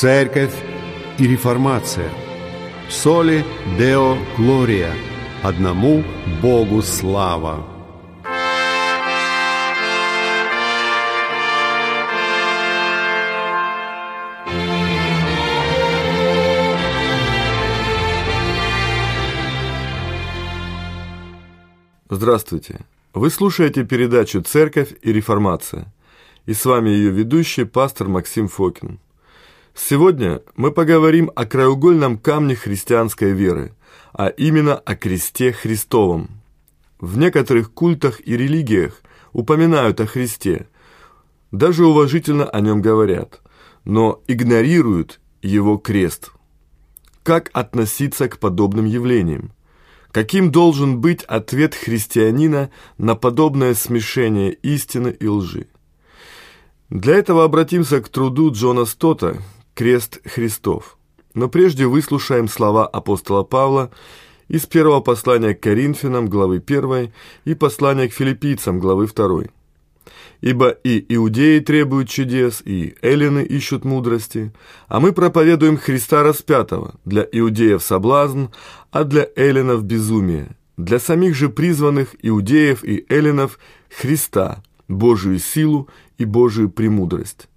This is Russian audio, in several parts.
Церковь и реформация. Соли Део Глория. Одному Богу слава. Здравствуйте! Вы слушаете передачу «Церковь и реформация». И с вами ее ведущий, пастор Максим Фокин. Сегодня мы поговорим о краеугольном камне христианской веры, а именно о кресте Христовом. В некоторых культах и религиях упоминают о Христе, даже уважительно о нем говорят, но игнорируют его крест. Как относиться к подобным явлениям? Каким должен быть ответ христианина на подобное смешение истины и лжи? Для этого обратимся к труду Джона Стота «Крест Христов». Но прежде выслушаем слова апостола Павла из первого послания к Коринфянам, главы 1, и послания к филиппийцам, главы 2. Ибо и иудеи требуют чудес, и эллины ищут мудрости, а мы проповедуем Христа распятого, для иудеев соблазн, а для эллинов безумие, для самих же призванных иудеев и эллинов Христа, Божию силу и Божию премудрость.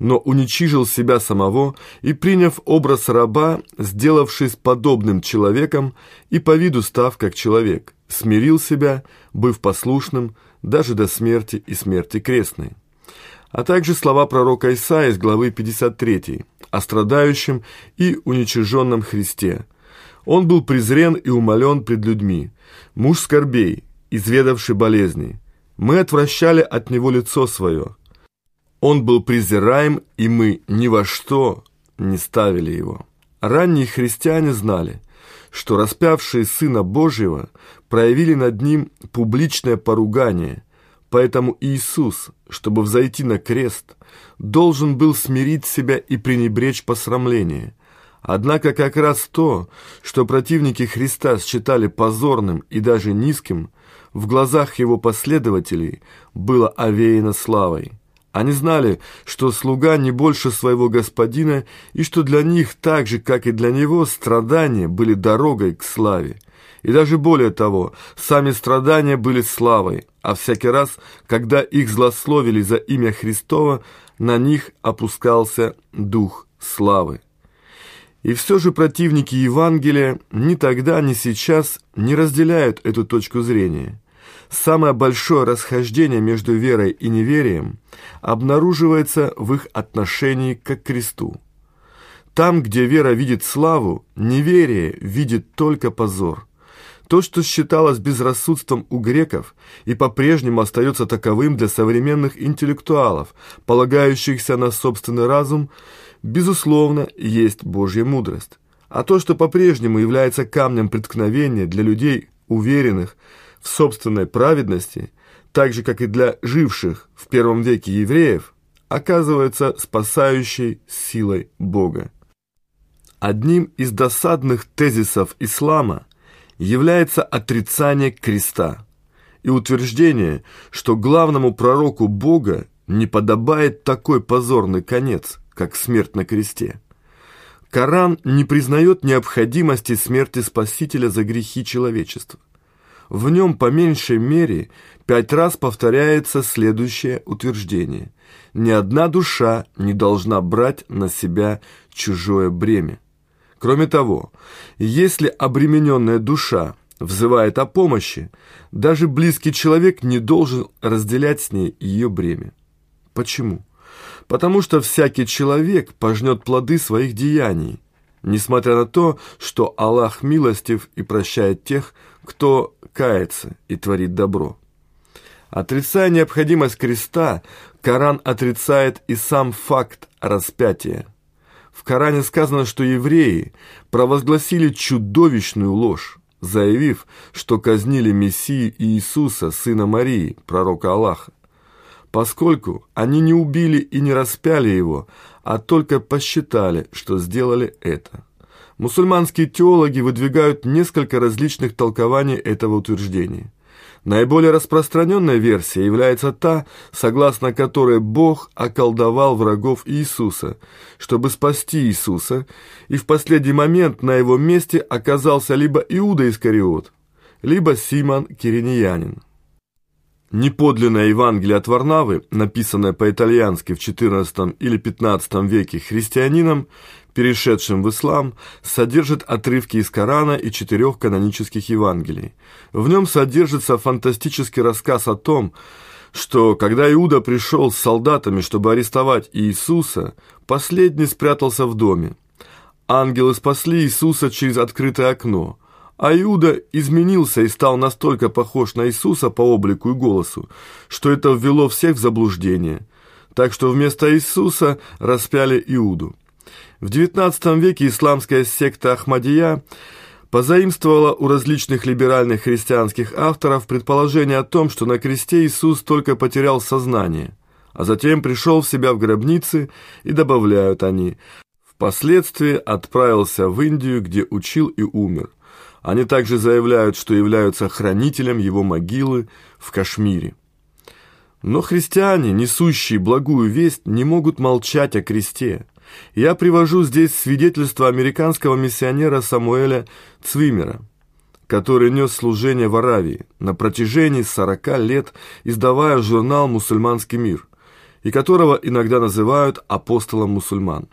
Но уничижил себя самого и, приняв образ раба, сделавшись подобным человеком и по виду став как человек, смирил себя, быв послушным, даже до смерти и смерти крестной. А также слова пророка Исаия из главы 53 о страдающем и уничиженном Христе. Он был презрен и умолен пред людьми, муж скорбей, изведавший болезней. Мы отвращали от него лицо свое. Он был презираем, и мы ни во что не ставили его. Ранние христиане знали, что распявшие Сына Божьего проявили над ним публичное поругание, поэтому Иисус, чтобы взойти на крест, должен был смирить себя и пренебречь посрамление. Однако как раз то, что противники Христа считали позорным и даже низким, в глазах его последователей было овеяно славой. Они знали, что слуга не больше своего господина, и что для них, так же, как и для него, страдания были дорогой к славе. И даже более того, сами страдания были славой, а всякий раз, когда их злословили за имя Христова, на них опускался дух славы. И все же противники Евангелия ни тогда, ни сейчас не разделяют эту точку зрения. Самое большое расхождение между верой и неверием обнаруживается в их отношении к кресту. Там, где вера видит славу, неверие видит только позор. То, что считалось безрассудством у греков и по-прежнему остается таковым для современных интеллектуалов, полагающихся на собственный разум, безусловно, есть Божья мудрость. А то, что по-прежнему является камнем преткновения для людей, уверенных в собственной праведности, так же, как и для живших в первом веке евреев, оказывается спасающей силой Бога. Одним из досадных тезисов ислама является отрицание креста и утверждение, что главному пророку Бога не подобает такой позорный конец, как смерть на кресте. Коран не признает необходимости смерти Спасителя за грехи человечества. В нем по меньшей мере пять раз повторяется следующее утверждение. Ни одна душа не должна брать на себя чужое бремя. Кроме того, если обремененная душа взывает о помощи, даже близкий человек не должен разделять с ней ее бремя. Почему? Потому что всякий человек пожнет плоды своих деяний, несмотря на то, что Аллах милостив и прощает тех, кто кается и творит добро. Отрицая необходимость креста, Коран отрицает и сам факт распятия. В Коране сказано, что евреи провозгласили чудовищную ложь, заявив, что казнили Мессию Иисуса, сына Марии, пророка Аллаха, поскольку они не убили и не распяли его, а только посчитали, что сделали это. Мусульманские теологи выдвигают несколько различных толкований этого утверждения. Наиболее распространенная версия является та, согласно которой Бог околдовал врагов Иисуса, чтобы спасти Иисуса, и в последний момент на его месте оказался либо Иуда Искариот, либо Симон Кириньянин. Неподлинное Евангелие от Варнавы, написанное по-итальянски в XIV или XV веке христианином, перешедшим в ислам, содержит отрывки из Корана и четырех канонических Евангелий. В нем содержится фантастический рассказ о том, что, когда Иуда пришел с солдатами, чтобы арестовать Иисуса, последний спрятался в доме. Ангелы спасли Иисуса через открытое окно, а Иуда изменился и стал настолько похож на Иисуса по облику и голосу, что это ввело всех в заблуждение. Так что вместо Иисуса распяли Иуду. В XIX веке исламская секта Ахмадия позаимствовала у различных либеральных христианских авторов предположение о том, что на кресте Иисус только потерял сознание, а затем пришел в себя в гробнице, и добавляют они, впоследствии отправился в Индию, где учил и умер. Они также заявляют, что являются хранителем его могилы в Кашмире. Но христиане, несущие благую весть, не могут молчать о кресте – я привожу здесь свидетельство американского миссионера Самуэля Цвимера, который нес служение в Аравии на протяжении 40 лет, издавая журнал «Мусульманский мир», и которого иногда называют апостолом мусульман.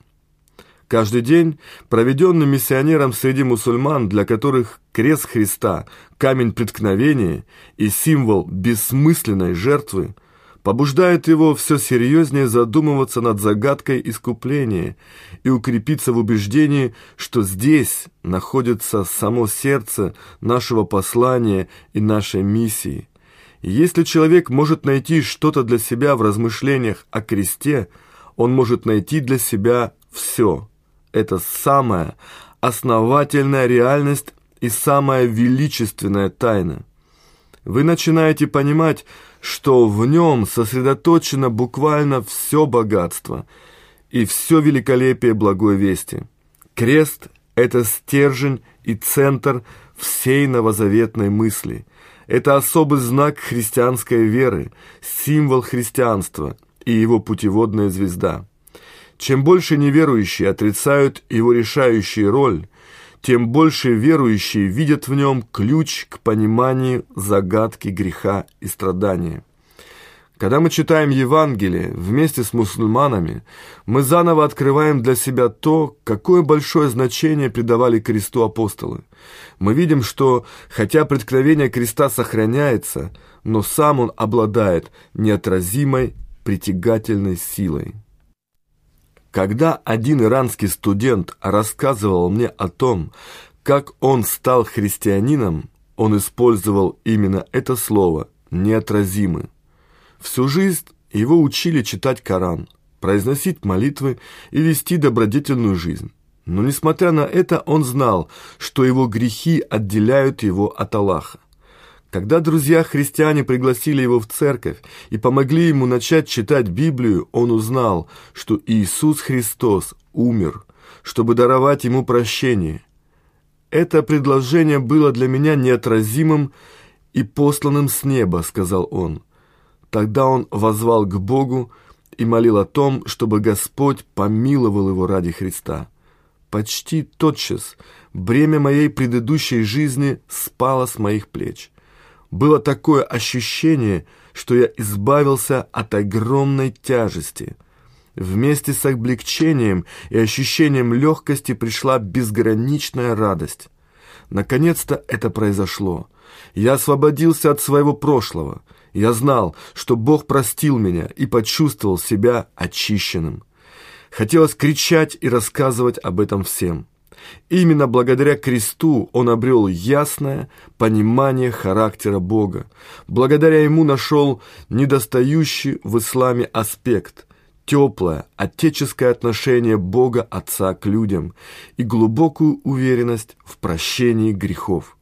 Каждый день, проведенный миссионером среди мусульман, для которых крест Христа, камень преткновения и символ бессмысленной жертвы – побуждает его все серьезнее задумываться над загадкой искупления и укрепиться в убеждении, что здесь находится само сердце нашего послания и нашей миссии. Если человек может найти что-то для себя в размышлениях о кресте, он может найти для себя все. Это самая основательная реальность и самая величественная тайна. Вы начинаете понимать, что в нем сосредоточено буквально все богатство и все великолепие благой вести. Крест – это стержень и центр всей новозаветной мысли. Это особый знак христианской веры, символ христианства и его путеводная звезда. Чем больше неверующие отрицают его решающую роль, тем больше верующие видят в нем ключ к пониманию загадки греха и страдания. Когда мы читаем Евангелие вместе с мусульманами, мы заново открываем для себя то, какое большое значение придавали кресту апостолы. Мы видим, что, хотя преткновение креста сохраняется, но сам он обладает неотразимой притягательной силой. Когда один иранский студент рассказывал мне о том, как он стал христианином, он использовал именно это слово «неотразимый». Всю жизнь его учили читать Коран, произносить молитвы и вести добродетельную жизнь. Но несмотря на это, он знал, что его грехи отделяют его от Аллаха. Когда друзья-христиане пригласили его в церковь и помогли ему начать читать Библию, он узнал, что Иисус Христос умер, чтобы даровать ему прощение. «Это предложение было для меня неотразимым и посланным с неба», — сказал он. Тогда он возвал к Богу и молил о том, чтобы Господь помиловал его ради Христа. Почти тотчас бремя моей предыдущей жизни спало с моих плеч. Было такое ощущение, что я избавился от огромной тяжести. Вместе с облегчением и ощущением легкости пришла безграничная радость. Наконец-то это произошло. Я освободился от своего прошлого. Я знал, что Бог простил меня и почувствовал себя очищенным. Хотелось кричать и рассказывать об этом всем. Именно благодаря кресту он обрел ясное понимание характера Бога. Благодаря ему нашел недостающий в исламе аспект – теплое, отеческое отношение Бога Отца к людям и глубокую уверенность в прощении грехов.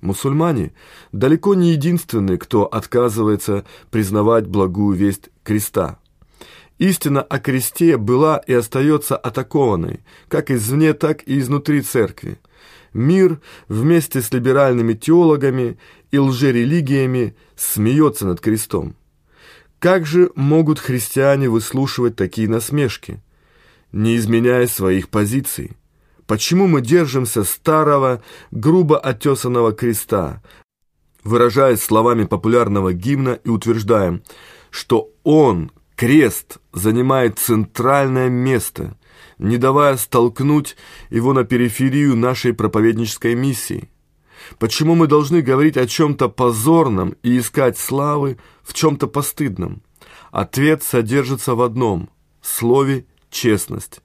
Мусульмане далеко не единственные, кто отказывается признавать благую весть креста – Истина о кресте была и остается атакованной, как извне, так и изнутри церкви. Мир вместе с либеральными теологами и лжерелигиями смеется над крестом. Как же могут христиане выслушивать такие насмешки, не изменяя своих позиций? Почему мы держимся старого, грубо оттесанного креста, выражаясь словами популярного гимна и утверждаем, что он, крест, занимает центральное место, не давая столкнуть его на периферию нашей проповеднической миссии? Почему мы должны говорить о чем-то позорном и искать славы в чем-то постыдном? Ответ содержится в одном – слове «честность».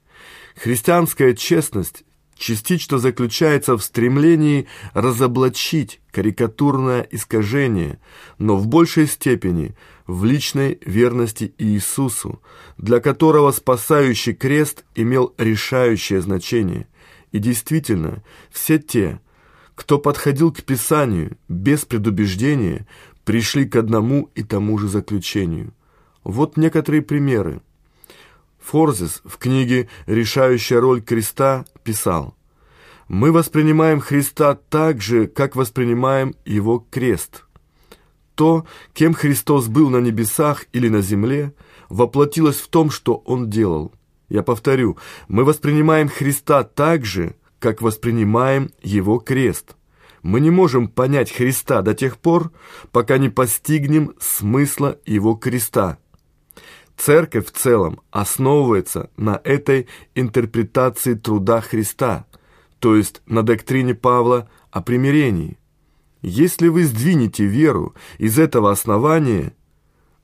Христианская честность частично заключается в стремлении разоблачить карикатурное искажение, но в большей степени в личной верности Иисусу, для которого спасающий крест имел решающее значение. И действительно, все те, кто подходил к Писанию без предубеждения, пришли к одному и тому же заключению. Вот некоторые примеры. Форзис в книге «Решающая роль креста» писал «Мы воспринимаем Христа так же, как воспринимаем Его крест. То, кем Христос был на небесах или на земле, воплотилось в том, что Он делал. Я повторю, мы воспринимаем Христа так же, как воспринимаем его крест. Мы не можем понять Христа до тех пор, пока не постигнем смысла его креста. Церковь в целом основывается на этой интерпретации труда Христа, то есть на доктрине Павла о примирении. Если вы сдвинете веру из этого основания,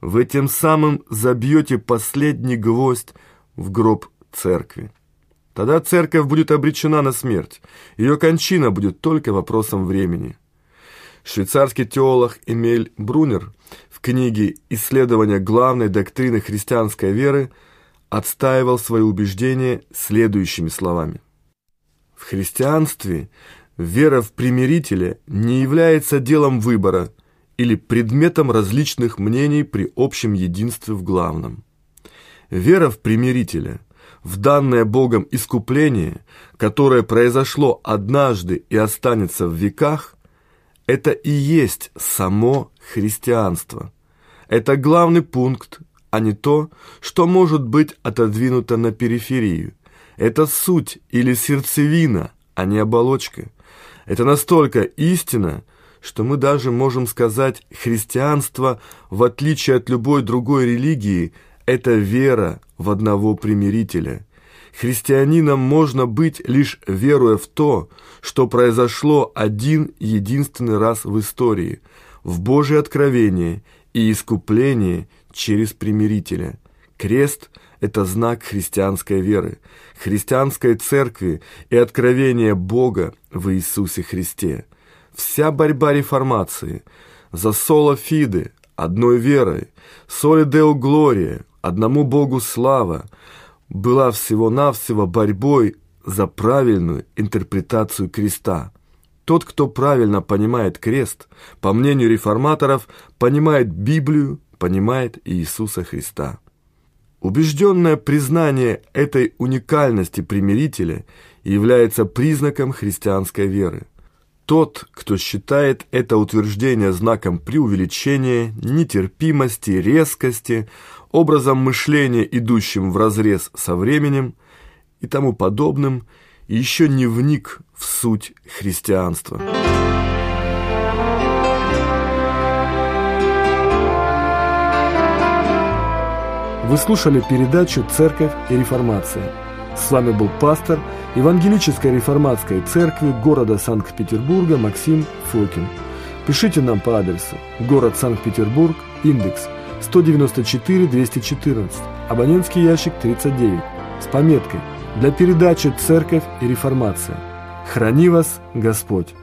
вы тем самым забьете последний гвоздь в гроб церкви. Тогда церковь будет обречена на смерть. Ее кончина будет только вопросом времени. Швейцарский теолог Эмиль Брунер в книге «Исследование главной доктрины христианской веры» отстаивал свои убеждения следующими словами. В христианстве вера в примирителя не является делом выбора или предметом различных мнений при общем единстве в главном. Вера в примирителя – в данное Богом искупление, которое произошло однажды и останется в веках, это и есть само христианство. Это главный пункт, а не то, что может быть отодвинуто на периферию. Это суть или сердцевина, а не оболочка. Это настолько истина, что мы даже можем сказать, христианство, в отличие от любой другой религии, это вера в одного примирителя. Христианином можно быть, лишь веруя в то, что произошло один единственный раз в истории, в Божье откровение и искупление через примирителя. Крест – это знак христианской веры, христианской церкви и откровение Бога в Иисусе Христе. Вся борьба реформации за соло фиде, одной верой, соли део глория, одному Богу слава, была всего-навсего борьбой за правильную интерпретацию креста. Тот, кто правильно понимает крест, по мнению реформаторов, понимает Библию, понимает Иисуса Христа. Убежденное признание этой уникальности примирителя является признаком христианской веры. Тот, кто считает это утверждение знаком преувеличения, нетерпимости, резкости, образом мышления, идущим вразрез со временем и тому подобным, еще не вник в суть христианства. Вы слушали передачу «Церковь и реформация». С вами был пастор Евангелической реформатской церкви города Санкт-Петербурга Максим Фокин. Пишите нам по адресу город Санкт-Петербург, индекс 194-214, абонентский ящик 39, с пометкой «Для передачи «Церковь и реформация». Храни вас Господь!»